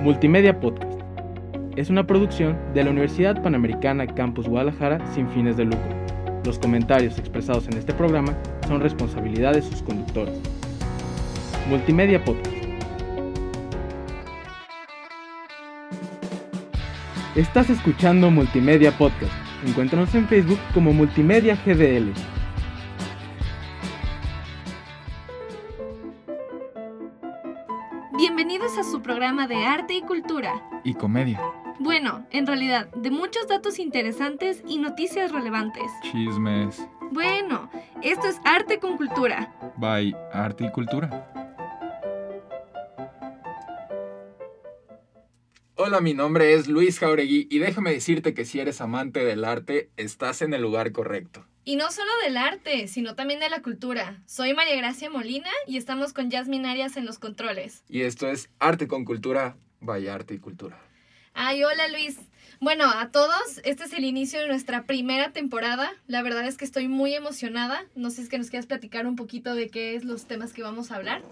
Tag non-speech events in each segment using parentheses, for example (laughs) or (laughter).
Multimedia Podcast. Es una producción de la Universidad Panamericana Campus Guadalajara sin fines de lucro. Los comentarios expresados en este programa son responsabilidad de sus conductores. Multimedia Podcast. Estás escuchando Multimedia Podcast. Encuéntranos en Facebook como Multimedia GDL. Cultura. Y comedia. Bueno, en realidad, de muchos datos interesantes y noticias relevantes. Chismes. Bueno, esto es arte con cultura. By Arte y Cultura. Hola, mi nombre es Luis Jauregui y déjame decirte que si eres amante del arte, estás en el lugar correcto. Y no solo del arte, sino también de la cultura. Soy María Gracia Molina y estamos con Jasmine Arias en los controles. Y esto es Arte con Cultura, vaya Arte y Cultura. Ay, hola Luis. Bueno, a todos, este es el inicio de nuestra primera temporada. La verdad es que estoy muy emocionada. No sé si es que nos quieras platicar un poquito de qué es los temas que vamos a hablar.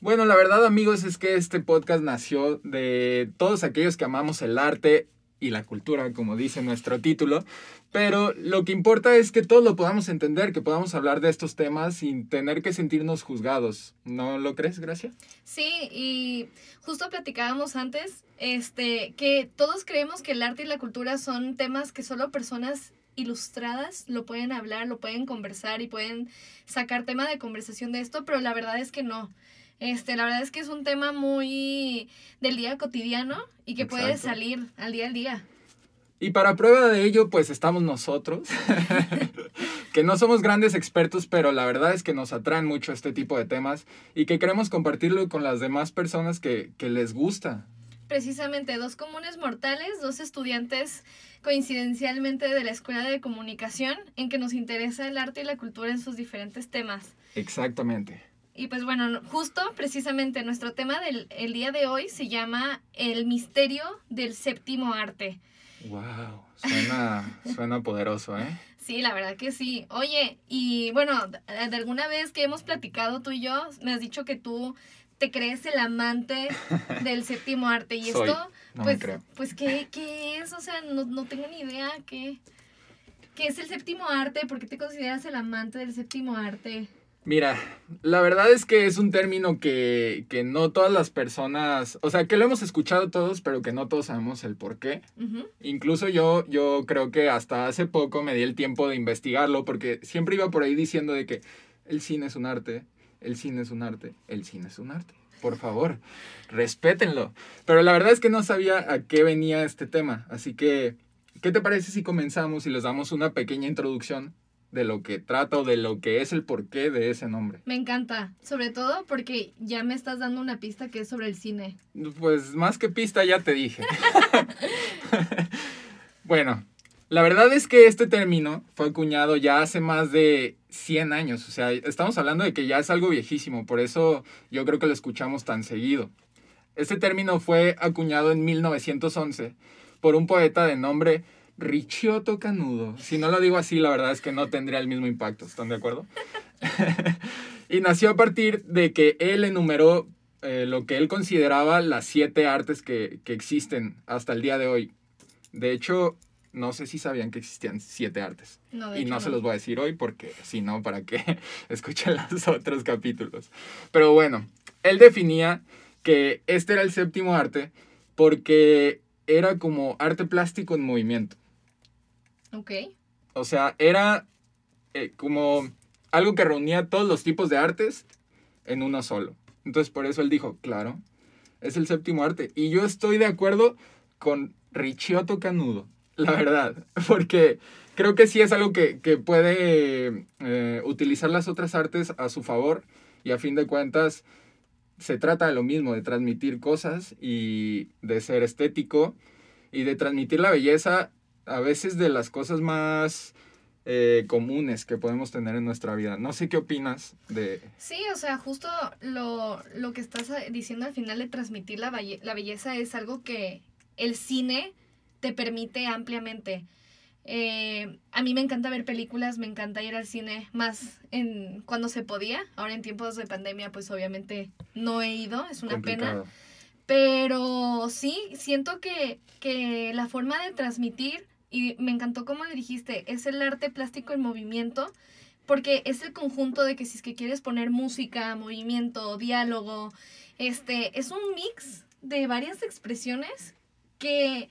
Bueno, la verdad amigos es que este podcast nació de todos aquellos que amamos el arte y la cultura, como dice nuestro título, pero lo que importa es que todos lo podamos entender, que podamos hablar de estos temas sin tener que sentirnos juzgados. ¿No lo crees, Gracia? Sí, y justo platicábamos antes este, que todos creemos que el arte y la cultura son temas que solo personas ilustradas lo pueden hablar, lo pueden conversar y pueden sacar tema de conversación de esto, pero la verdad es que no. Este, la verdad es que es un tema muy del día cotidiano y que puede salir al día al día. Y para prueba de ello, pues estamos nosotros, (laughs) que no somos grandes expertos, pero la verdad es que nos atraen mucho este tipo de temas y que queremos compartirlo con las demás personas que, que les gusta. Precisamente dos comunes mortales, dos estudiantes coincidencialmente de la Escuela de Comunicación en que nos interesa el arte y la cultura en sus diferentes temas. Exactamente. Y pues bueno, no- justo precisamente nuestro tema del el día de hoy se llama El misterio del séptimo arte. Wow, suena, (laughs) suena poderoso, ¿eh? Sí, la verdad que sí. Oye, y bueno, de de alguna vez que hemos platicado tú y yo, me has dicho que tú te crees el amante (laughs) del séptimo arte. Y Soy, esto, no pues, creo. pues ¿qué, qué es? O sea, no, no tengo ni idea qué, qué es el séptimo arte. ¿Por qué te consideras el amante del séptimo arte? Mira, la verdad es que es un término que, que no todas las personas, o sea, que lo hemos escuchado todos, pero que no todos sabemos el por qué. Incluso yo, yo creo que hasta hace poco me di el tiempo de investigarlo porque siempre iba por ahí diciendo de que el cine es un arte, el cine es un arte, el cine es un arte. Por favor, respétenlo. Pero la verdad es que no sabía a qué venía este tema. Así que, ¿qué te parece si comenzamos y les damos una pequeña introducción de lo que trata o de lo que es el porqué de ese nombre? Me encanta, sobre todo porque ya me estás dando una pista que es sobre el cine. Pues más que pista ya te dije. (laughs) bueno, la verdad es que este término fue acuñado ya hace más de 100 años. O sea, estamos hablando de que ya es algo viejísimo. Por eso yo creo que lo escuchamos tan seguido. Este término fue acuñado en 1911 por un poeta de nombre Ricciotto Canudo. Si no lo digo así, la verdad es que no tendría el mismo impacto. ¿Están de acuerdo? (laughs) y nació a partir de que él enumeró eh, lo que él consideraba las siete artes que, que existen hasta el día de hoy. De hecho, no sé si sabían que existían siete artes. No, Y hecho, no se los voy a decir hoy porque si no, para que (laughs) escuchen los otros capítulos. Pero bueno, él definía que este era el séptimo arte porque era como arte plástico en movimiento. Ok. O sea, era eh, como algo que reunía todos los tipos de artes en uno solo. Entonces por eso él dijo, claro, es el séptimo arte. Y yo estoy de acuerdo con Ricciotto Canudo, la verdad, (laughs) porque creo que sí es algo que, que puede eh, utilizar las otras artes a su favor y a fin de cuentas se trata de lo mismo, de transmitir cosas y de ser estético y de transmitir la belleza a veces de las cosas más eh, comunes que podemos tener en nuestra vida. No sé qué opinas de... Sí, o sea, justo lo, lo que estás diciendo al final de transmitir la, la belleza es algo que el cine te permite ampliamente. Eh, a mí me encanta ver películas, me encanta ir al cine más en cuando se podía. Ahora en tiempos de pandemia, pues obviamente no he ido, es una pena. Pero sí, siento que, que la forma de transmitir, y me encantó como le dijiste, es el arte plástico en movimiento, porque es el conjunto de que si es que quieres poner música, movimiento, diálogo, este, es un mix de varias expresiones que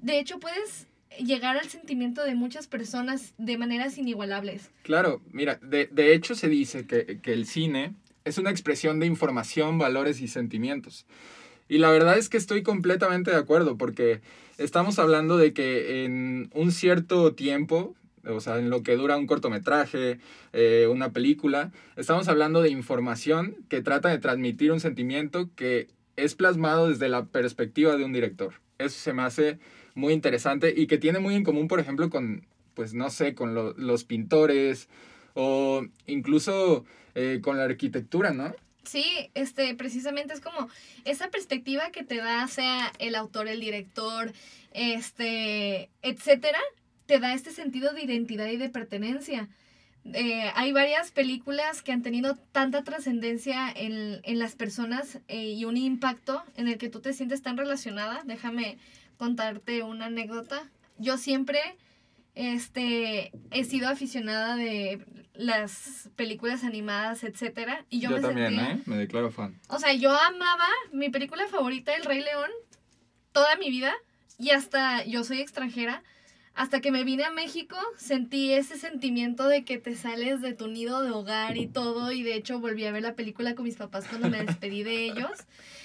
de hecho puedes llegar al sentimiento de muchas personas de maneras inigualables. Claro, mira, de, de hecho se dice que, que el cine es una expresión de información, valores y sentimientos. Y la verdad es que estoy completamente de acuerdo porque estamos hablando de que en un cierto tiempo, o sea, en lo que dura un cortometraje, eh, una película, estamos hablando de información que trata de transmitir un sentimiento que es plasmado desde la perspectiva de un director. Eso se me hace muy interesante y que tiene muy en común, por ejemplo, con, pues no sé, con lo- los pintores o incluso eh, con la arquitectura, ¿no? Sí, este, precisamente es como esa perspectiva que te da, sea el autor, el director, este, etcétera, te da este sentido de identidad y de pertenencia. Eh, hay varias películas que han tenido tanta trascendencia en, en las personas eh, y un impacto en el que tú te sientes tan relacionada. Déjame contarte una anécdota. Yo siempre este, he sido aficionada de las películas animadas, etcétera, y yo, me sentía, ¿eh? Me declaro fan. o sea, yo amaba mi película favorita, El Rey León, toda mi vida. Y hasta yo soy extranjera. Hasta que me vine a México, sentí ese sentimiento de que te sales de tu nido de hogar y todo. Y de hecho volví a ver la película con mis papás cuando me despedí de ellos. (laughs)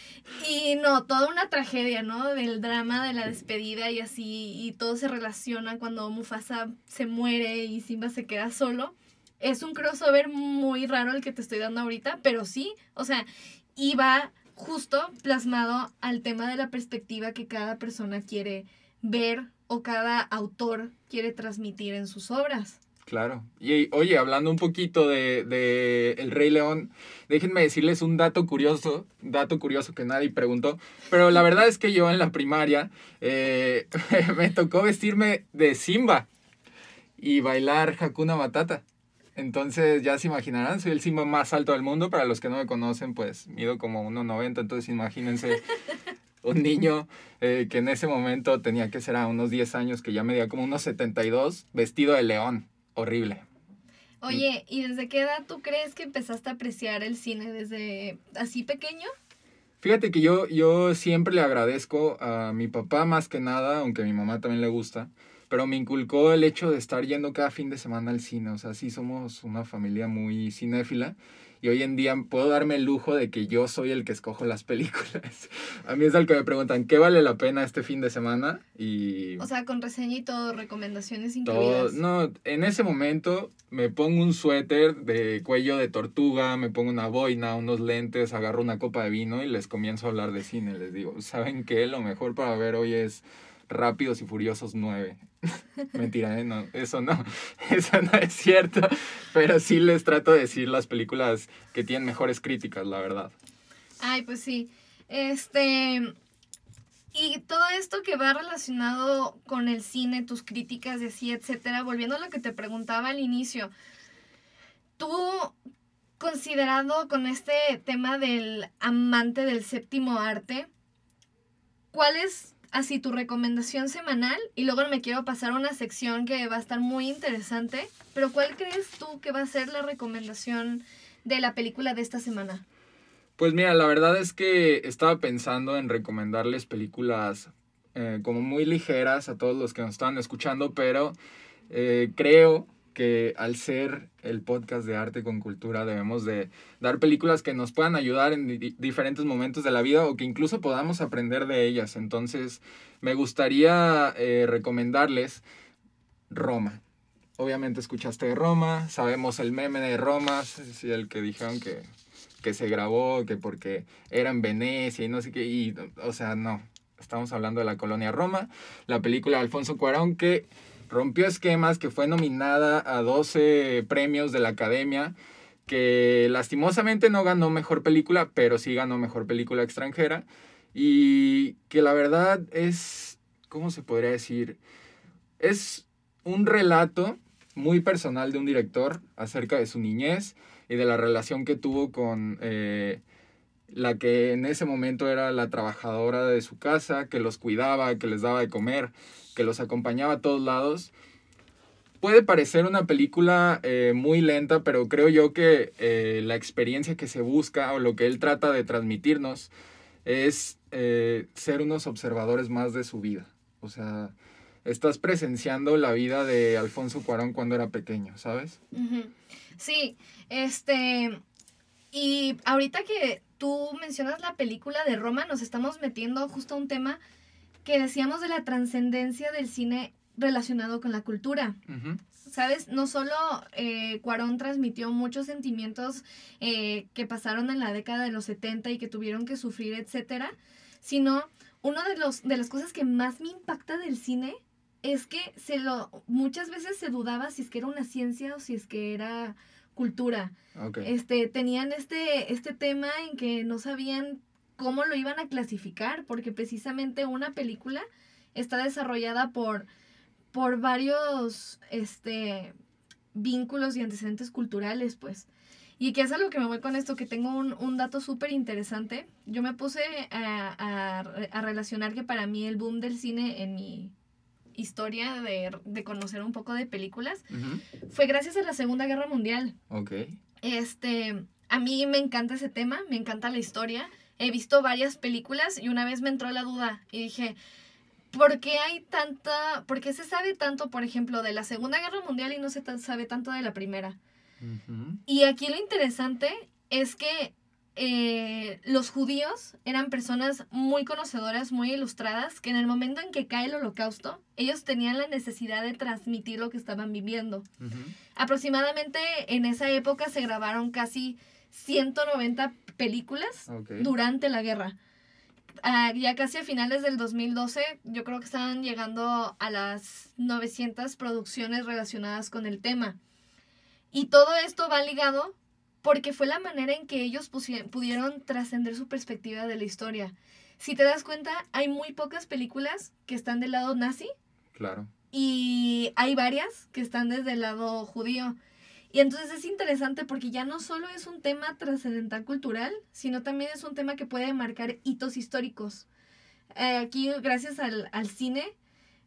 Y no, toda una tragedia, ¿no? Del drama de la despedida y así. Y todo se relaciona cuando Mufasa se muere y Simba se queda solo. Es un crossover muy raro el que te estoy dando ahorita, pero sí, o sea, iba justo plasmado al tema de la perspectiva que cada persona quiere ver o cada autor quiere transmitir en sus obras. Claro. Y oye, hablando un poquito de, de El Rey León, déjenme decirles un dato curioso, dato curioso que nadie preguntó, pero la verdad es que yo en la primaria eh, (laughs) me tocó vestirme de Simba y bailar Hakuna Matata. Entonces ya se imaginarán, soy el Simba más alto del mundo. Para los que no me conocen, pues mido como 1,90. Entonces imagínense (laughs) un niño eh, que en ese momento tenía que ser a unos 10 años, que ya medía como unos 72, vestido de león. Horrible. Oye, ¿y desde qué edad tú crees que empezaste a apreciar el cine? ¿Desde así pequeño? Fíjate que yo, yo siempre le agradezco a mi papá más que nada, aunque a mi mamá también le gusta, pero me inculcó el hecho de estar yendo cada fin de semana al cine. O sea, sí somos una familia muy cinéfila y hoy en día puedo darme el lujo de que yo soy el que escojo las (laughs) películas. A mí es al que me preguntan, ¿qué vale la pena este fin de semana? Y O sea, con reseña y todo, recomendaciones todo, incluidas. no, en ese momento me pongo un suéter de cuello de tortuga, me pongo una boina, unos lentes, agarro una copa de vino y les comienzo a hablar de cine. Les digo, ¿saben qué? Lo mejor para ver hoy es Rápidos y Furiosos 9. (laughs) Mentira, ¿eh? No, eso no, (laughs) eso no es cierto. Pero sí les trato de decir las películas que tienen mejores críticas, la verdad. Ay, pues sí. Este. Y todo esto que va relacionado con el cine, tus críticas de así, etcétera, volviendo a lo que te preguntaba al inicio. Tú, considerado con este tema del amante del séptimo arte, ¿cuál es así tu recomendación semanal? Y luego me quiero pasar a una sección que va a estar muy interesante, pero ¿cuál crees tú que va a ser la recomendación de la película de esta semana? Pues mira, la verdad es que estaba pensando en recomendarles películas eh, como muy ligeras a todos los que nos estaban escuchando, pero eh, creo que al ser el podcast de arte con cultura debemos de dar películas que nos puedan ayudar en di- diferentes momentos de la vida o que incluso podamos aprender de ellas. Entonces me gustaría eh, recomendarles Roma. Obviamente escuchaste de Roma, sabemos el meme de Roma, es el que dijeron que que se grabó, que porque era en Venecia y no sé qué, y, o sea, no, estamos hablando de la colonia Roma, la película de Alfonso Cuarón que rompió esquemas, que fue nominada a 12 premios de la Academia, que lastimosamente no ganó mejor película, pero sí ganó mejor película extranjera, y que la verdad es, ¿cómo se podría decir? Es un relato muy personal de un director acerca de su niñez, y de la relación que tuvo con, eh, la que en ese momento era la trabajadora de su casa, que los cuidaba, que les daba de comer, que los acompañaba a todos lados. Puede parecer una película eh, muy lenta, pero creo yo que eh, la experiencia que se busca o lo que él trata de transmitirnos es eh, ser unos observadores más de su vida. O sea, estás presenciando la vida de Alfonso Cuarón cuando era pequeño, ¿sabes? Sí, este, y ahorita que tú mencionas la película de Roma, nos estamos metiendo justo a un tema que decíamos de la trascendencia del cine relacionado con la cultura. ¿Sabes? No solo eh, Cuarón transmitió muchos sentimientos eh, que pasaron en la década de los 70 y que tuvieron que sufrir, etcétera, sino uno de los de las cosas que más me impacta del cine es que se lo muchas veces se dudaba si es que era una ciencia o si es que era cultura. Este tenían este este tema en que no sabían cómo lo iban a clasificar porque precisamente una película está desarrollada por por varios este vínculos y antecedentes culturales, pues. Y que es a lo que me voy con esto, que tengo un, un dato súper interesante. Yo me puse a, a, a relacionar que para mí el boom del cine en mi historia de, de conocer un poco de películas fue gracias a la Segunda Guerra Mundial. Ok. Este, a mí me encanta ese tema, me encanta la historia. He visto varias películas y una vez me entró la duda y dije, ¿por qué hay tanta, por qué se sabe tanto, por ejemplo, de la Segunda Guerra Mundial y no se sabe tanto de la Primera? Y aquí lo interesante es que eh, los judíos eran personas muy conocedoras, muy ilustradas, que en el momento en que cae el holocausto, ellos tenían la necesidad de transmitir lo que estaban viviendo. Aproximadamente en esa época se grabaron casi 190 películas durante la guerra. Ah, ya casi a finales del 2012, yo creo que estaban llegando a las 900 producciones relacionadas con el tema. Y todo esto va ligado porque fue la manera en que ellos pudieron trascender su perspectiva de la historia. Si te das cuenta, hay muy pocas películas que están del lado nazi Claro. y hay varias que están desde el lado judío. Y entonces es interesante porque ya no solo es un tema trascendental cultural, sino también es un tema que puede marcar hitos históricos. Eh, aquí, gracias al, al cine,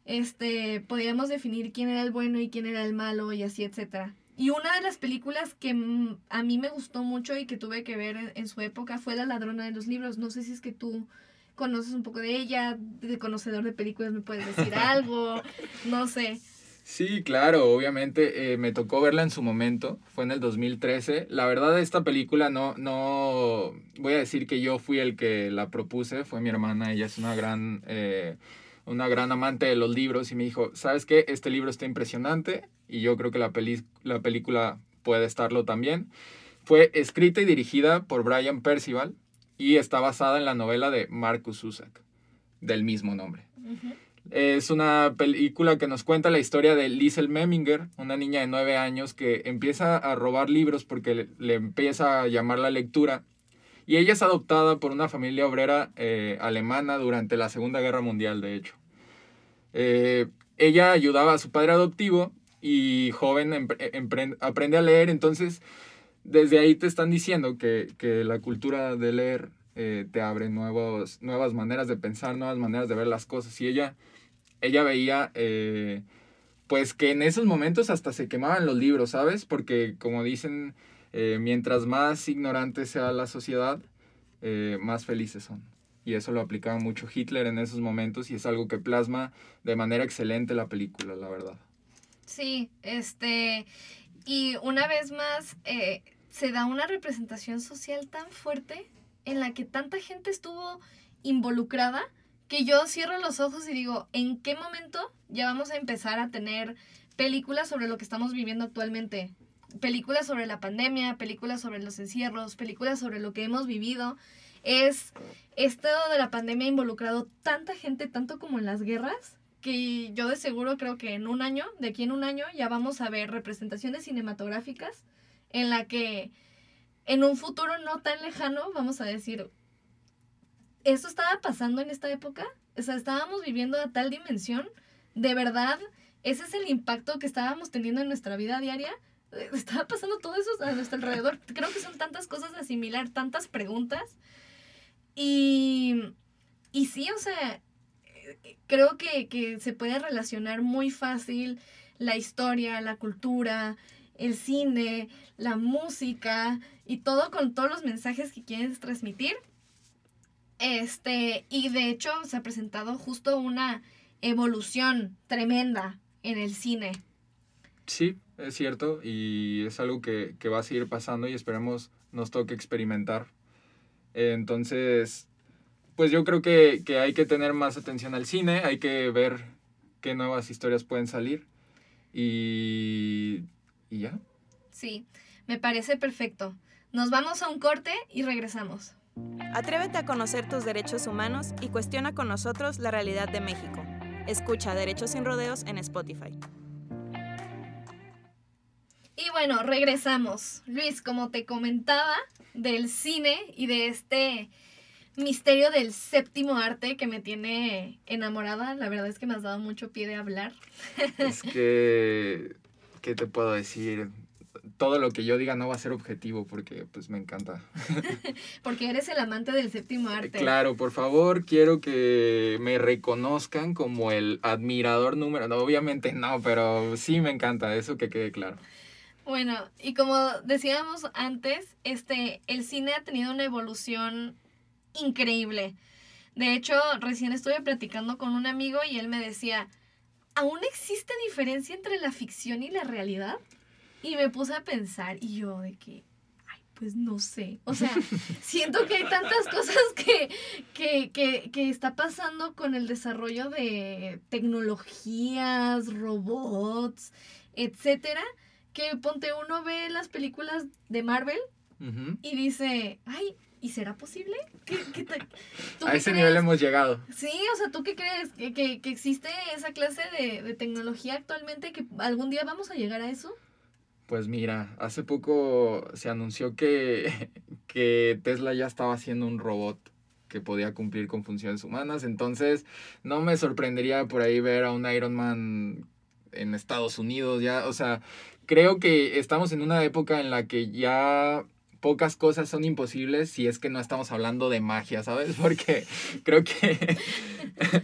este, podíamos definir quién era el bueno y quién era el malo y así, etcétera. Y una de las películas que mm, a mí me gustó mucho y que tuve que ver en, en su época fue La ladrona de los libros. No sé si es que tú conoces un poco de ella, de conocedor de películas me puedes decir (laughs) algo, no sé. Sí, claro, obviamente eh, me tocó verla en su momento, fue en el 2013. La verdad, esta película no, no, voy a decir que yo fui el que la propuse, fue mi hermana, ella es una gran, eh, una gran amante de los libros y me dijo, ¿sabes qué? Este libro está impresionante y yo creo que la, peli la película puede estarlo también. Fue escrita y dirigida por Brian Percival y está basada en la novela de Marcus Zusak, del mismo nombre. Es una película que nos cuenta la historia de Liesel Memminger, una niña de nueve años que empieza a robar libros porque le, le empieza a llamar la lectura. Y ella es adoptada por una familia obrera eh, alemana durante la Segunda Guerra Mundial, de hecho. Eh, ella ayudaba a su padre adoptivo y joven empre- aprende a leer, entonces desde ahí te están diciendo que, que la cultura de leer eh, te abre nuevos, nuevas maneras de pensar, nuevas maneras de ver las cosas. Y ella, ella veía, eh, pues que en esos momentos hasta se quemaban los libros, ¿sabes? Porque como dicen, eh, mientras más ignorante sea la sociedad, eh, más felices son. Y eso lo aplicaba mucho Hitler en esos momentos y es algo que plasma de manera excelente la película, la verdad. Sí, este, y una vez más eh, se da una representación social tan fuerte en la que tanta gente estuvo involucrada que yo cierro los ojos y digo, ¿en qué momento ya vamos a empezar a tener películas sobre lo que estamos viviendo actualmente? Películas sobre la pandemia, películas sobre los encierros, películas sobre lo que hemos vivido. Es esto de la pandemia ha involucrado tanta gente, tanto como en las guerras, que yo de seguro creo que en un año, de aquí en un año, ya vamos a ver representaciones cinematográficas en la que en un futuro no tan lejano vamos a decir, ¿esto estaba pasando en esta época? O sea, estábamos viviendo a tal dimensión, de verdad, ese es el impacto que estábamos teniendo en nuestra vida diaria. Estaba pasando todo eso a nuestro alrededor. Creo que son tantas cosas a asimilar, tantas preguntas, Y, y sí, o sea, eh, creo que, que se puede relacionar muy fácil la historia, la cultura, el cine, la música y todo con todos los mensajes que quieres transmitir. Este, y de hecho se ha presentado justo una evolución tremenda en el cine. Sí, es cierto, y es algo que, que va a seguir pasando y esperemos nos toque experimentar. Entonces, pues yo creo que, que hay que tener más atención al cine, hay que ver qué nuevas historias pueden salir. Y, y ya. Sí, me parece perfecto. Nos vamos a un corte y regresamos. Atrévete a conocer tus derechos humanos y cuestiona con nosotros la realidad de México. Escucha Derechos sin Rodeos en Spotify. Y bueno, regresamos. Luis, como te comentaba del cine y de este misterio del séptimo arte que me tiene enamorada, la verdad es que me has dado mucho pie de hablar. (laughs) Es que, ¿qué te puedo decir? Todo lo que yo diga no va a ser objetivo porque pues me encanta. (laughs) Porque eres el amante del séptimo arte. Claro, por favor, quiero que me reconozcan como el admirador número. No, obviamente no, pero sí me encanta, eso que quede claro. Bueno, y como decíamos antes, este, el cine ha tenido una evolución increíble. De hecho, recién estuve platicando con un amigo y él me decía, ¿aún existe diferencia entre la ficción y la realidad? Y me puse a pensar y yo de que, ay, pues no sé. O sea, (laughs) siento que hay tantas cosas que, que, que, que está pasando con el desarrollo de tecnologías, robots, etcétera, que ponte uno ve las películas de Marvel y dice, ay, ¿y será posible? ¿Qué, qué te- tú A ese crees? nivel hemos llegado. Sí, o sea, ¿tú qué crees? ¿Que, que, que existe esa clase de, de tecnología actualmente? ¿Que algún día vamos a llegar a eso? Pues mira, hace poco se anunció que, (laughs) que Tesla ya estaba haciendo un robot que podía cumplir con funciones humanas, entonces no me sorprendería por ahí ver a un Iron Man en Estados Unidos, ya, o sea, creo que estamos en una época en la que ya pocas cosas son imposibles si es que no estamos hablando de magia, ¿sabes? (laughs) Porque creo que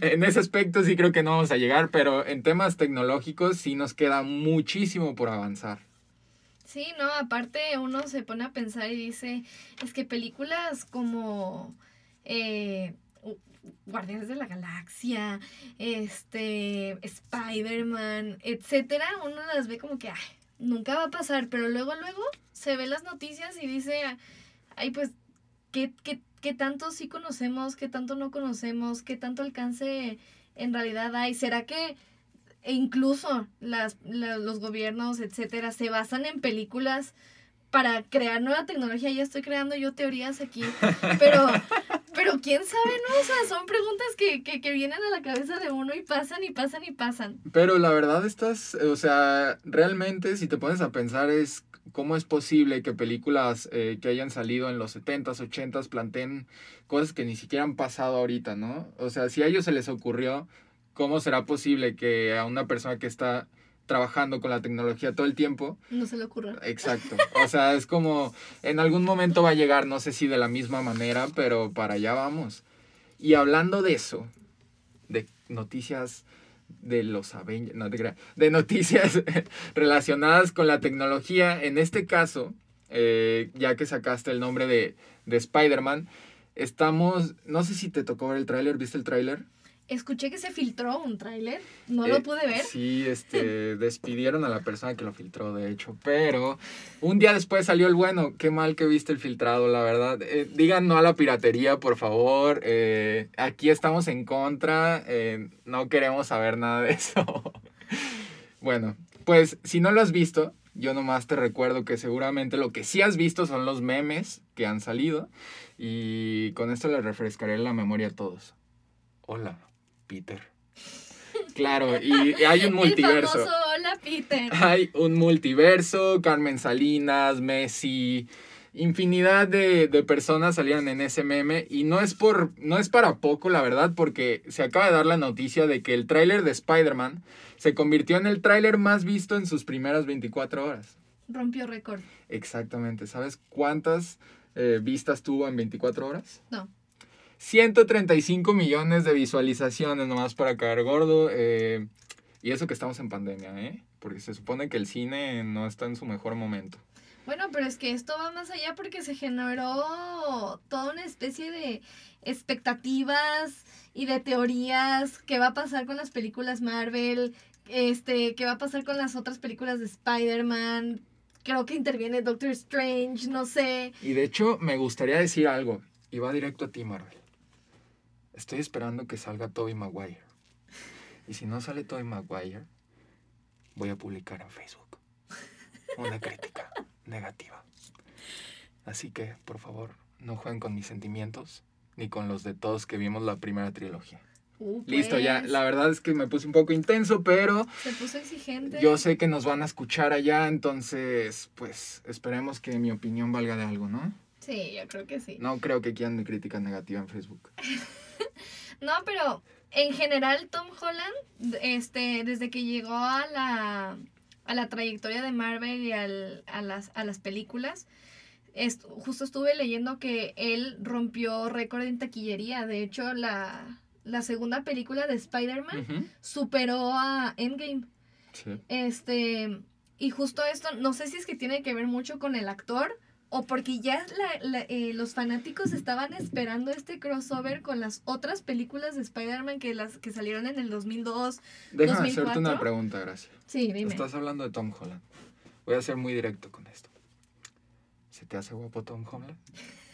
(laughs) en ese aspecto sí creo que no vamos a llegar, pero en temas tecnológicos sí nos queda muchísimo por avanzar. Sí, no, aparte uno se pone a pensar y dice, es que películas como eh, Guardianes de la Galaxia, este, Spider-Man, etcétera, uno las ve como que, nunca va a pasar, pero luego, luego se ve las noticias y dice, ay, pues, ¿qué, qué, qué tanto sí conocemos, qué tanto no conocemos, qué tanto alcance en realidad hay? ¿Será que e incluso las, la- los gobiernos, etcétera, se basan en películas para crear nueva tecnología. Ya estoy creando yo teorías aquí, pero, pero quién sabe, ¿no? O sea, son preguntas que, que, que vienen a la cabeza de uno y pasan y pasan y pasan. Pero la verdad estás, o sea, realmente si te pones a pensar es cómo es posible que películas eh, que hayan salido en los 70s, 80s planteen cosas que ni siquiera han pasado ahorita, ¿no? O sea, si a ellos se les ocurrió, ¿cómo será posible que a una persona que está trabajando con la tecnología todo el tiempo No se le ocurra. Exacto. O sea, es como en algún momento va a llegar, no sé si de la misma manera, pero para allá vamos. Y hablando de eso, de noticias de los Avengers, no te de noticias (laughs) relacionadas con la tecnología, en este caso, eh, ya que sacaste el nombre de, de Spider-Man, estamos, no sé si te tocó ver el tráiler, ¿viste el tráiler? Escuché que se filtró un tráiler, no Eh, lo pude ver. Sí, este, (laughs) despidieron a la persona que lo filtró, de hecho, pero un día después salió el bueno. Qué mal que viste el filtrado, la verdad. Eh, digan no a la piratería, por favor. Eh, aquí estamos en contra, eh, no queremos saber nada de (laughs) eso. bueno, pues si no lo has visto, yo nomás te recuerdo que seguramente lo que sí has visto son los memes que han salido y con esto les refrescaré la memoria a todos. Hola, Peter. (laughs) Claro, y hay un multiverso. El famoso Hola Peter. (laughs) Hay un multiverso, Carmen Salinas, Messi, infinidad de, de personas salieron en ese meme y no es, por, no es para poco, la verdad, porque se acaba de dar la noticia de que el tráiler de Spider-Man se convirtió en el tráiler más visto en sus primeras 24 horas. Rompió récord. Exactamente, ¿sabes cuántas eh, vistas tuvo en 24 horas? No. 135 millones de visualizaciones nomás para caer gordo. eh, y eso que estamos en pandemia, ¿eh? Porque se supone que el cine no está en su mejor momento. Bueno, pero es que esto va más allá porque se generó toda una especie de expectativas y de teorías. ¿Qué va a pasar con las películas Marvel? Este, ¿qué va a pasar con las otras películas de Spider-Man? Creo que interviene Doctor Strange, no sé. Y de hecho, me gustaría decir algo. Y va directo a ti, Marvel. Estoy esperando que salga Tobey Maguire. Y si no sale Tobey Maguire, voy a publicar en Facebook una crítica negativa. Así que, por favor, no jueguen con mis sentimientos ni con los de todos que vimos la primera trilogía. Uh, Listo, ya. pues, La verdad es que me puse un poco intenso, pero Se puso exigente. yo sé que nos van a escuchar allá, entonces, pues, esperemos que mi opinión valga de algo, ¿no? Sí, yo creo que sí. No creo que quieran mi crítica negativa en Facebook. (laughs) No, pero en general Tom Holland, este, desde que llegó a la, a la trayectoria de Marvel y al- a, las, a las películas, est- justo estuve leyendo que él rompió récord en taquillería. De hecho, la, la segunda película de Spider-Man superó a Endgame. Sí. Este, y justo esto, no sé si es que tiene que ver mucho con el actor o porque ya la- la- eh, los fanáticos estaban esperando este crossover con las otras películas de Spider-Man que, las, que salieron en el 2002. Déjame hacerte 2004. una pregunta, Gracia. Sí, dime. Estás hablando de Tom Holland. Voy a ser muy directo con esto. ¿Se te hace guapo Tom Holland?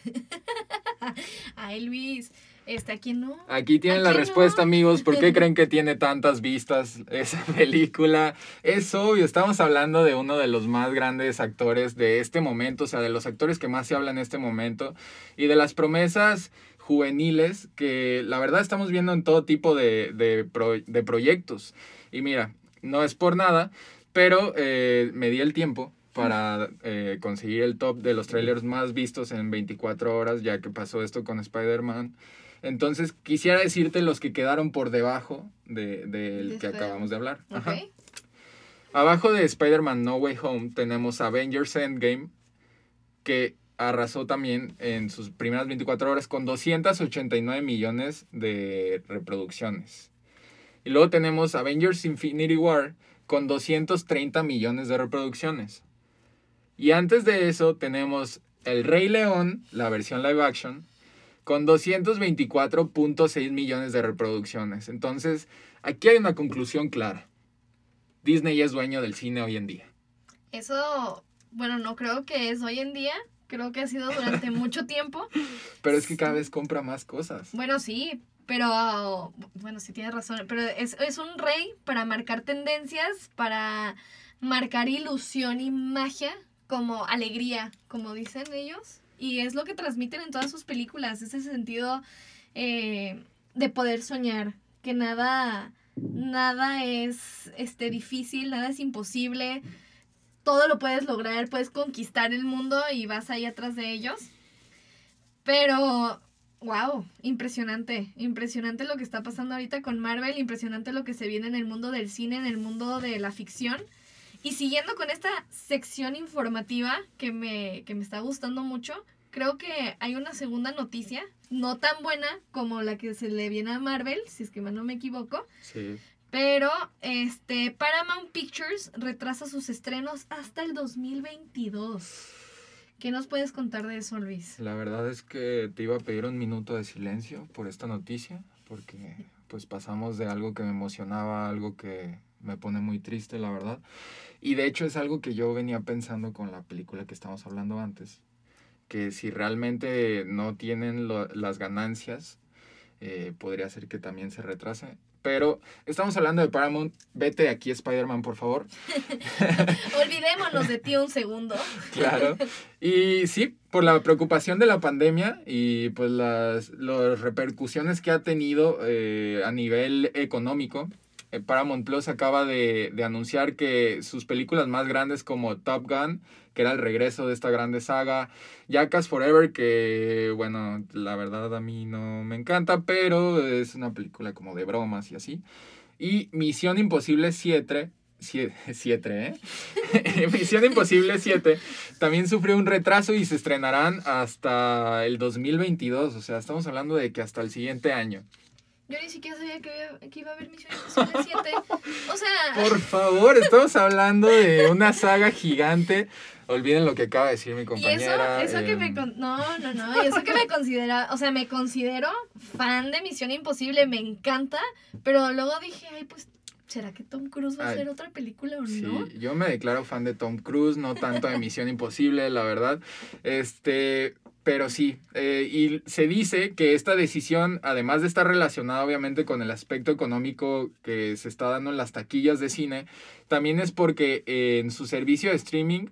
(laughs) Ay, Luis, este, ¿a quién no? Aquí tienen ¿A la respuesta, no? amigos. ¿Por qué (laughs) creen que tiene tantas vistas esa (laughs) película? Es obvio, estamos hablando de uno de los más grandes actores de este momento, o sea, de los actores que más se habla en este momento, y de las promesas juveniles que la verdad estamos viendo en todo tipo de, de, pro- de proyectos. Y mira, no es por nada, pero eh, me di el tiempo para eh, conseguir el top de los trailers más vistos en 24 horas, ya que pasó esto con Spider-Man. Entonces, quisiera decirte los que quedaron por debajo de- del De que Spider-Man. acabamos de hablar. Abajo de Spider-Man No Way Home tenemos Avengers Endgame, que arrasó también en sus primeras 24 horas con 289 millones de reproducciones. Y luego tenemos Avengers Infinity War con 230 millones de reproducciones. Y antes de eso tenemos El Rey León, la versión live action, con 224.6 millones de reproducciones. Entonces, aquí hay una conclusión clara. Disney es dueño del cine hoy en día. Eso, bueno, no creo que es hoy en día. Creo que ha sido durante (laughs) mucho tiempo. Pero es que cada vez compra más cosas. Bueno, sí, pero bueno, sí tienes razón, pero es, es un rey para marcar tendencias, para marcar ilusión y magia, como alegría, como dicen ellos, y es lo que transmiten en todas sus películas, ese sentido eh, de poder soñar, que nada, nada es este, difícil, nada es imposible, todo lo puedes lograr, puedes conquistar el mundo y vas ahí atrás de ellos. Pero Wow, impresionante, impresionante lo que está pasando ahorita con Marvel, impresionante lo que se viene en el mundo del cine, en el mundo de la ficción. Y siguiendo con esta sección informativa que me, que me está gustando mucho, creo que hay una segunda noticia, no tan buena como la que se le viene a Marvel, si es que mal no me equivoco, Sí. pero este Paramount Pictures retrasa sus estrenos hasta el 2022. ¿Qué nos puedes contar de eso, Luis? La verdad es que te iba a pedir un minuto de silencio por esta noticia, porque pues pasamos de algo que me emocionaba a algo que me pone muy triste, la verdad. Y de hecho es algo que yo venía pensando con la película que estamos hablando antes, que si realmente no tienen lo- las ganancias, eh, podría ser que también se retrase. Pero estamos hablando de Paramount. Vete de aquí, Spider-Man, por favor. (laughs) Olvidémonos de ti un segundo. (laughs) Claro. Y sí, por la preocupación de la pandemia y pues las, las repercusiones que ha tenido eh, a nivel económico, eh, Paramount Plus acaba de, de anunciar que sus películas más grandes como Top Gun, que era el regreso de esta grande saga, Jackass Forever, que bueno, la verdad a mí no me encanta, pero es una película como de bromas y así, y Misión Imposible 7, 7, (laughs) ¿eh? (laughs) Misión Imposible 7 también sufrió un retraso y se estrenarán hasta el 2022. O sea, estamos hablando de que hasta el siguiente año. Yo ni siquiera sabía que, había- que iba a haber Misión Imposible 7. O sea, Por favor, estamos hablando de una saga gigante. Olviden lo que acaba de decir mi y eso, compañera. eso que me... em, con- No, no, no. Y eso que me considera... O sea, me considero fan de Misión Imposible. Me encanta. Pero luego dije, ay, pues, ¿será que Tom Cruise va a Ay, hacer otra película o Sí, no? yo me declaro fan de Tom Cruise, no tanto de Misión Imposible, la verdad. Este, pero sí, eh, y se dice que esta decisión, además de estar relacionada obviamente con el aspecto económico que se está dando en las taquillas de cine, también es porque eh, en su servicio de streaming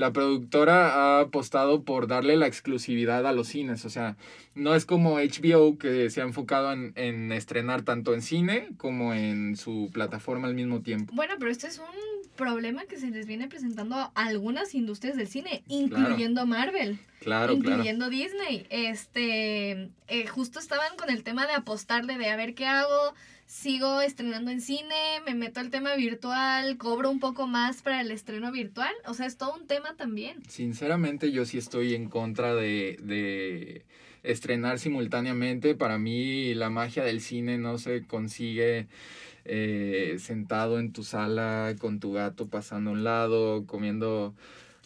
la productora ha apostado por darle la exclusividad a los cines. O sea, no es como HBO que se ha enfocado en, en estrenar tanto en cine como en su plataforma al mismo tiempo. Bueno, pero este es un problema que se les viene presentando a algunas industrias del cine, incluyendo Marvel. Claro, claro. incluyendo Disney. Este, eh, justo estaban con el tema de apostarle de a ver qué hago, sigo estrenando en cine, me meto al tema virtual, cobro un poco más para el estreno virtual. O sea, es todo un tema también. Sinceramente yo sí estoy en contra de, de estrenar simultáneamente. Para mí la magia del cine no se consigue eh, sentado en tu sala con tu gato pasando a un lado, comiendo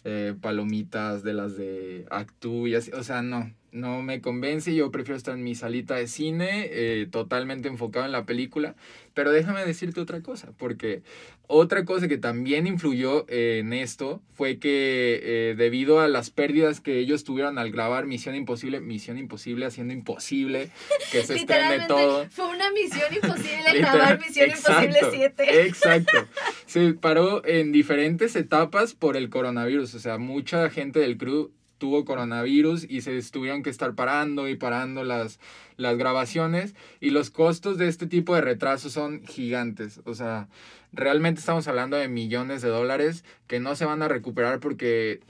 eh, palomitas de las de Actu y así. O sea, no, no me convence. Yo prefiero estar en mi salita de cine, eh, totalmente enfocado en la película. Pero déjame decirte otra cosa, porque otra cosa que también influyó eh, en esto fue que eh, debido a las pérdidas que ellos tuvieron al grabar Misión Imposible, Misión Imposible haciendo imposible que se (laughs) estrene todo. fue una misión imposible (laughs) grabar Misión Imposible exacto, 7. Exacto. (laughs) Se paró en diferentes etapas por el coronavirus. O sea, mucha gente del crew tuvo coronavirus y se tuvieron que estar parando y parando las, las grabaciones. Y los costos de este tipo de retrasos son gigantes. O sea, realmente estamos hablando de millones de dólares que no se van a recuperar porque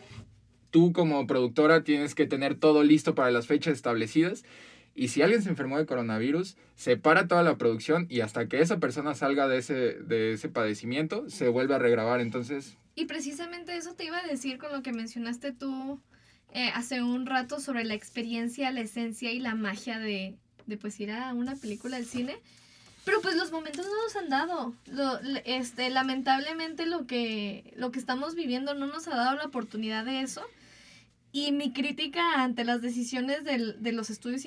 tú como productora tienes que tener todo listo para las fechas establecidas. Y si alguien se enfermó de coronavirus, se para toda la producción y hasta que esa persona salga de ese, de ese padecimiento, se vuelve a regrabar. Entonces, Y precisamente eso te iba a decir con lo que mencionaste tú eh, hace un rato sobre la experiencia, la esencia y la magia de, de pues ir a una película al cine. Pero pues los momentos no nos han dado. Lo- este, lamentablemente lo que, lo que estamos viviendo no nos ha dado la oportunidad de eso. Y mi crítica ante las decisiones del- de los estudios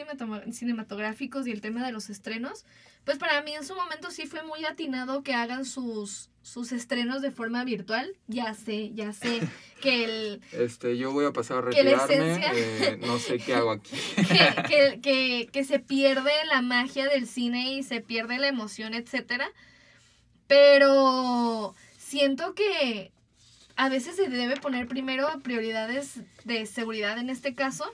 cinematográficos y el tema de los estrenos, pues para mí en su momento sí fue muy atinado que hagan sus, sus estrenos de forma virtual. Ya sé, ya sé que el, (laughs) este, yo voy a pasar a retirarme. esencia- eh, no sé qué hago aquí. (laughs) que, que, que, que se pierde la magia del cine y se pierde la emoción, etcétera. Pero siento que a veces se debe poner primero prioridades de seguridad en este caso.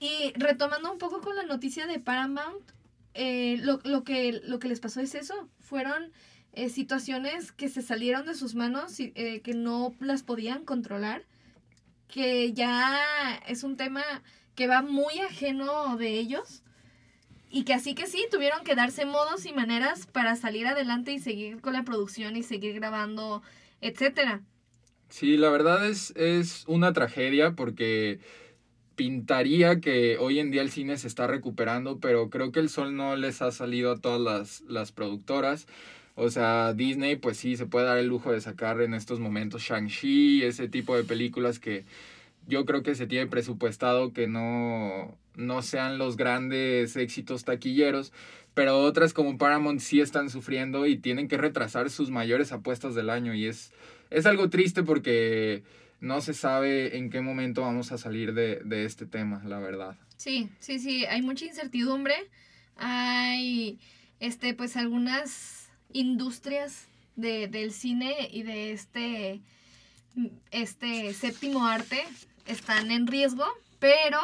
Y retomando un poco con la noticia de Paramount, eh, lo, lo, que, lo que les pasó es eso. Fueron eh, situaciones que se salieron de sus manos y eh, que no las podían controlar. Que ya es un tema que va muy ajeno de ellos. Y que así que sí, tuvieron que darse modos y maneras para salir adelante y seguir con la producción y seguir grabando, etcétera. Sí, la verdad es, es una tragedia porque pintaría que hoy en día el cine se está recuperando, pero creo que el sol no les ha salido a todas las, las productoras. O sea, Disney pues sí se puede dar el lujo de sacar en estos momentos Shang-Chi, ese tipo de películas que yo creo que se tiene presupuestado que no, no sean los grandes éxitos taquilleros, pero otras como Paramount sí están sufriendo y tienen que retrasar sus mayores apuestas del año y es, es algo triste porque no se sabe en qué momento vamos a salir de, de este tema, la verdad. Sí, sí, sí, hay mucha incertidumbre. Hay, este, pues algunas industrias de, del cine y de este, este séptimo arte están en riesgo, pero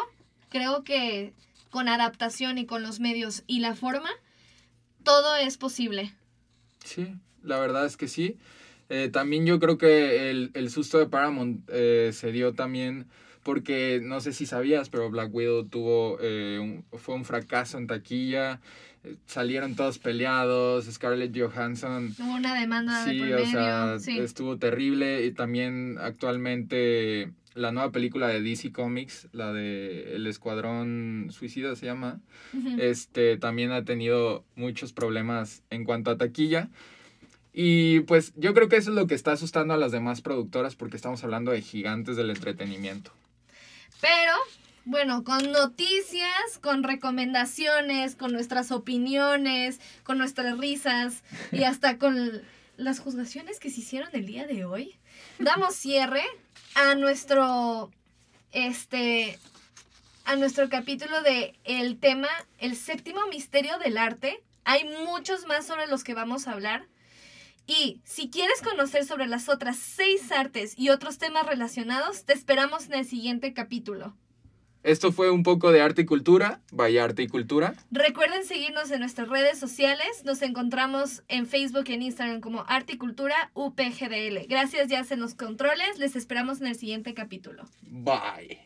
creo que con adaptación y con los medios y la forma, todo es posible. Sí, la verdad es que sí. Eh, también yo creo que el, el susto de Paramount eh, se dio también porque no sé si sabías, pero Black Widow tuvo, eh, un- fue un fracaso en taquilla, eh, salieron todos peleados, Scarlett Johansson Hubo una demanda de Sí, o sea, sí. estuvo terrible y también actualmente la nueva película de DC Comics, la de El Escuadrón Suicida se llama, este también ha tenido muchos problemas en cuanto a taquilla. Y pues yo creo que eso es lo que está asustando a las demás productoras porque estamos hablando de gigantes del entretenimiento. Pero, bueno, con noticias, con recomendaciones, con nuestras opiniones, con nuestras risas y (laughs) hasta con las juzgaciones que se hicieron el día de hoy, damos cierre a nuestro, este, a nuestro capítulo de el tema, el séptimo misterio del arte. Hay muchos más sobre los que vamos a hablar. Y si quieres conocer sobre las otras seis artes y otros temas relacionados, te esperamos en el siguiente capítulo. Esto fue un poco de arte y cultura, vaya arte y cultura. Recuerden seguirnos en nuestras redes sociales. Nos encontramos en Facebook y en Instagram como Arte y Cultura UPGDL. Gracias, ya en los controles. Les esperamos en el siguiente capítulo. Bye.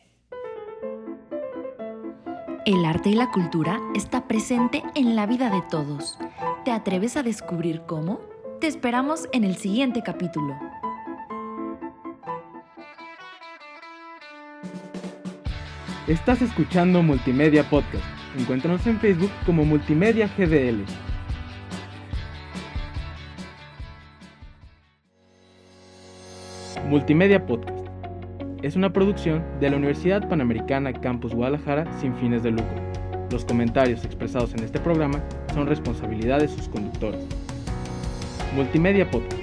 El arte y la cultura está presente en la vida de todos. ¿Te atreves a descubrir cómo? Te esperamos en el siguiente capítulo. Estás escuchando Multimedia Podcast. Encuéntranos en Facebook como Multimedia GDL. Multimedia Podcast. Es una producción de la Universidad Panamericana Campus Guadalajara sin fines de lucro. Los comentarios expresados en este programa son responsabilidad de sus conductores. Multimedia Podcast.